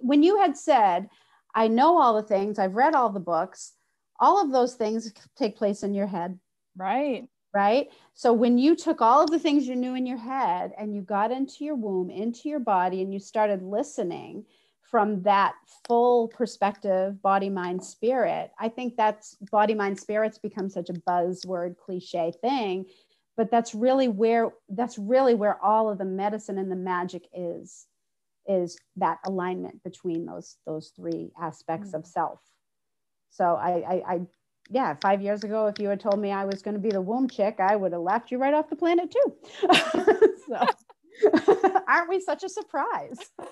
when you had said i know all the things i've read all the books all of those things take place in your head. Right. Right. So when you took all of the things you knew in your head and you got into your womb, into your body, and you started listening from that full perspective, body, mind, spirit, I think that's body, mind, spirits become such a buzzword cliche thing. But that's really where that's really where all of the medicine and the magic is is that alignment between those those three aspects mm-hmm. of self so I, I i yeah five years ago if you had told me i was going to be the womb chick i would have laughed you right off the planet too. So aren't we such a surprise?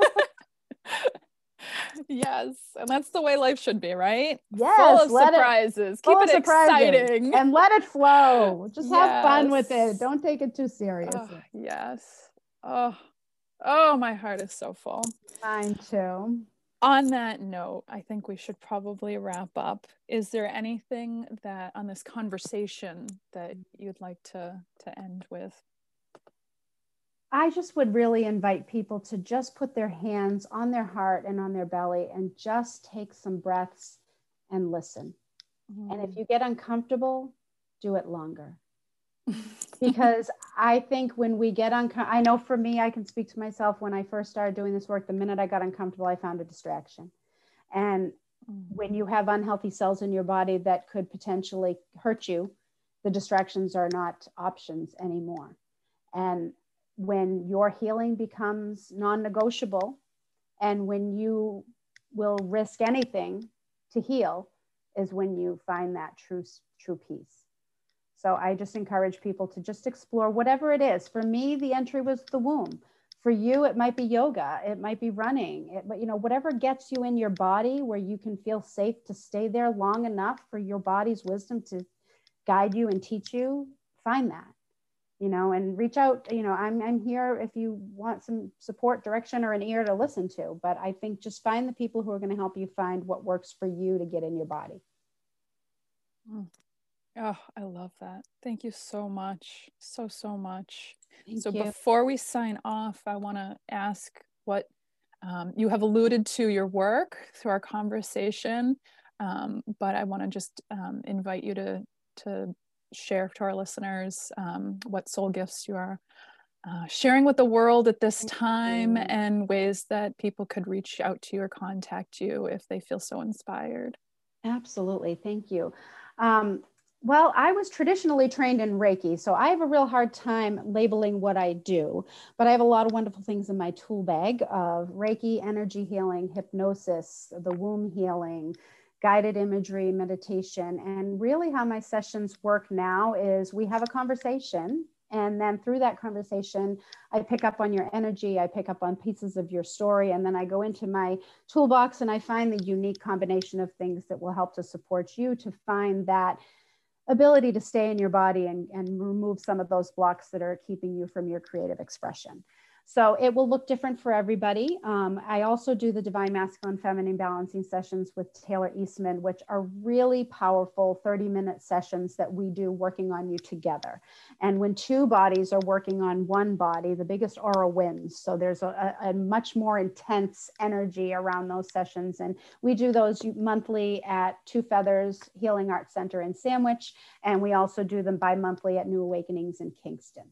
Yes and that's the way life should be right? Yes full of surprises. it, keep it exciting. and let it flow. Just yes. have fun with it. Don't take it too seriously oh, yes. Oh oh my heart is so full. Mine too on that note i think we should probably wrap up is there anything that on this conversation that you'd like to to end with I just would really invite people to just put their hands on their heart and on their belly and just take some breaths and listen. Mm. And if mm. you get uncomfortable, do it longer. because I think when we get uncomfortable, I know for me, I can speak to myself when I first started doing this work, the minute I got uncomfortable, I found a distraction. And mm. when you have unhealthy cells in your body that could potentially hurt you, the distractions are not options anymore. And when your healing becomes non negotiable and when you will risk anything to heal is when you find that true true peace so i just encourage people to just explore whatever it is for me the entry was the womb for you it might be yoga it might be running it, but you know whatever gets you in your body where you can feel safe to stay there long enough for your body's wisdom to guide you and teach you find that you know, and reach out, you know, I'm, I'm here if you want some support, direction, or an ear to listen to. But I think just find the people who are going to help you find what works for you to get in your body. Mm. Oh, I love that. Thank you so much. So, so much. Thank so, you. before we sign off, I want to ask what um, you have alluded to your work through our conversation, um, but I want to just um, invite you to to share to our listeners um, what soul gifts you are uh, sharing with the world at this time and ways that people could reach out to you or contact you if they feel so inspired. Absolutely. Thank you. Um, well, I was traditionally trained in Reiki, so I have a real hard time labeling what I do, but I have a lot of wonderful things in my tool bag of Reiki, energy healing, hypnosis, the womb healing, guided imagery, meditation. And really, how my sessions work now is we have a conversation. And then through that conversation, I pick up on your energy, I pick up on pieces of your story, and then I go into my toolbox and I find the unique combination of things that will help to support you to find that ability to stay in your body and, and remove some of those blocks that are keeping you from your creative expression. So it will look different for everybody. Um, I also do the Divine Masculine Feminine Balancing sessions with Taylor Eastman, which are really powerful 30 minute sessions that we do working on you together. And when two bodies are working on one body, the biggest aura wins. So there's a, a much more intense energy around those sessions. And we do those monthly at Two Feathers Healing Arts Center in Sandwich. And we also do them bi monthly at New Awakenings in Kingston.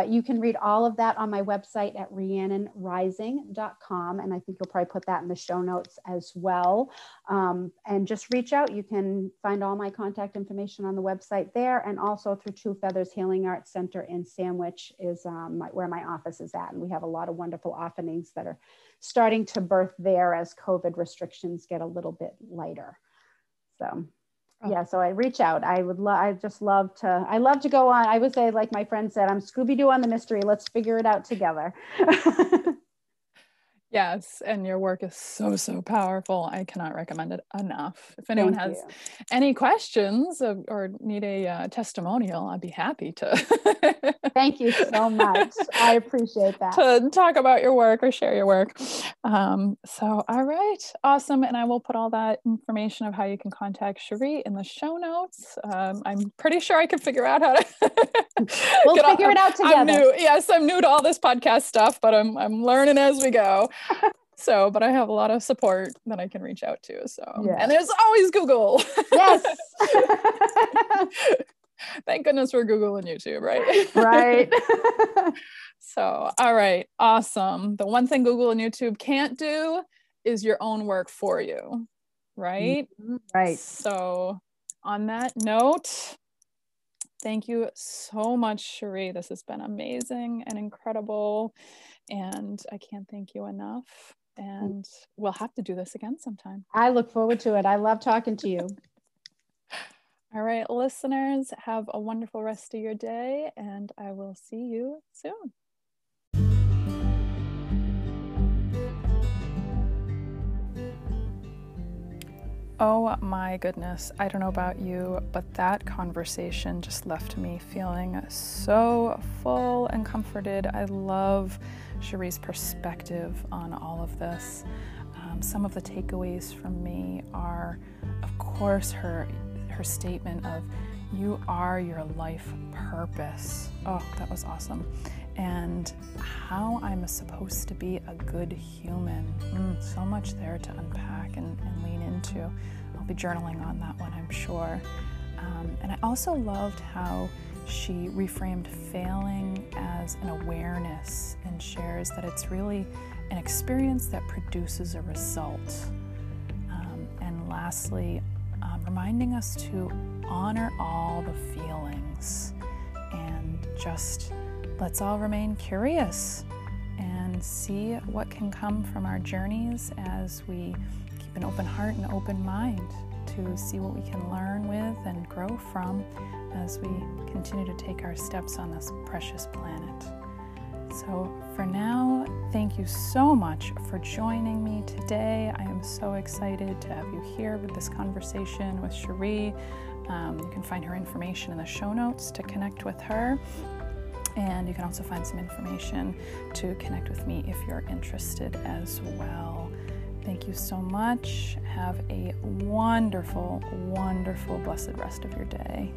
But you can read all of that on my website at rhiannonrising.com. And I think you'll probably put that in the show notes as well. Um, and just reach out. You can find all my contact information on the website there. And also through Two Feathers Healing Arts Center in Sandwich is um, my, where my office is at. And we have a lot of wonderful offerings that are starting to birth there as COVID restrictions get a little bit lighter. So. Oh. Yeah, so I reach out. I would love. I just love to. I love to go on. I would say, like my friend said, I'm Scooby Doo on the mystery. Let's figure it out together. Yes, and your work is so so powerful. I cannot recommend it enough. If anyone Thank has you. any questions or need a uh, testimonial, I'd be happy to. Thank you so much. I appreciate that. To talk about your work or share your work. Um, so, all right, awesome. And I will put all that information of how you can contact Cherie in the show notes. Um, I'm pretty sure I can figure out how to. we'll figure it out together. I'm new. Yes, I'm new to all this podcast stuff, but I'm I'm learning as we go so but i have a lot of support that i can reach out to so. Yes. and there's always google. Yes. Thank goodness for google and youtube right? Right. So all right awesome. The one thing google and youtube can't do is your own work for you right? Mm-hmm. right. So on that note Thank you so much, Cherie. This has been amazing and incredible. And I can't thank you enough. Mm. And we'll have to do this again sometime. I look forward to it. I love talking to you. All right, listeners, have a wonderful rest of your day, and I will see you soon. Oh my goodness. I don't know about you, but that conversation just left me feeling so full and comforted. I love Cherie's perspective on all of this. Um, some of the takeaways from me are, of course, her her statement of you are your life purpose. Oh, that was awesome. And how I'm supposed to be a good human. Mm, so much there to unpack and, and lean into. I'll be journaling on that one, I'm sure. Um, and I also loved how she reframed failing as an awareness and shares that it's really an experience that produces a result. Um, and lastly, um, reminding us to honor all the feelings and just let's all remain curious and see what can come from our journeys as we keep an open heart and open mind to see what we can learn with and grow from as we continue to take our steps on this precious planet. So, for now, thank you so much for joining me today. I am so excited to have you here with this conversation with Cherie. Um, you can find her information in the show notes to connect with her. And you can also find some information to connect with me if you're interested as well. Thank you so much. Have a wonderful, wonderful, blessed rest of your day.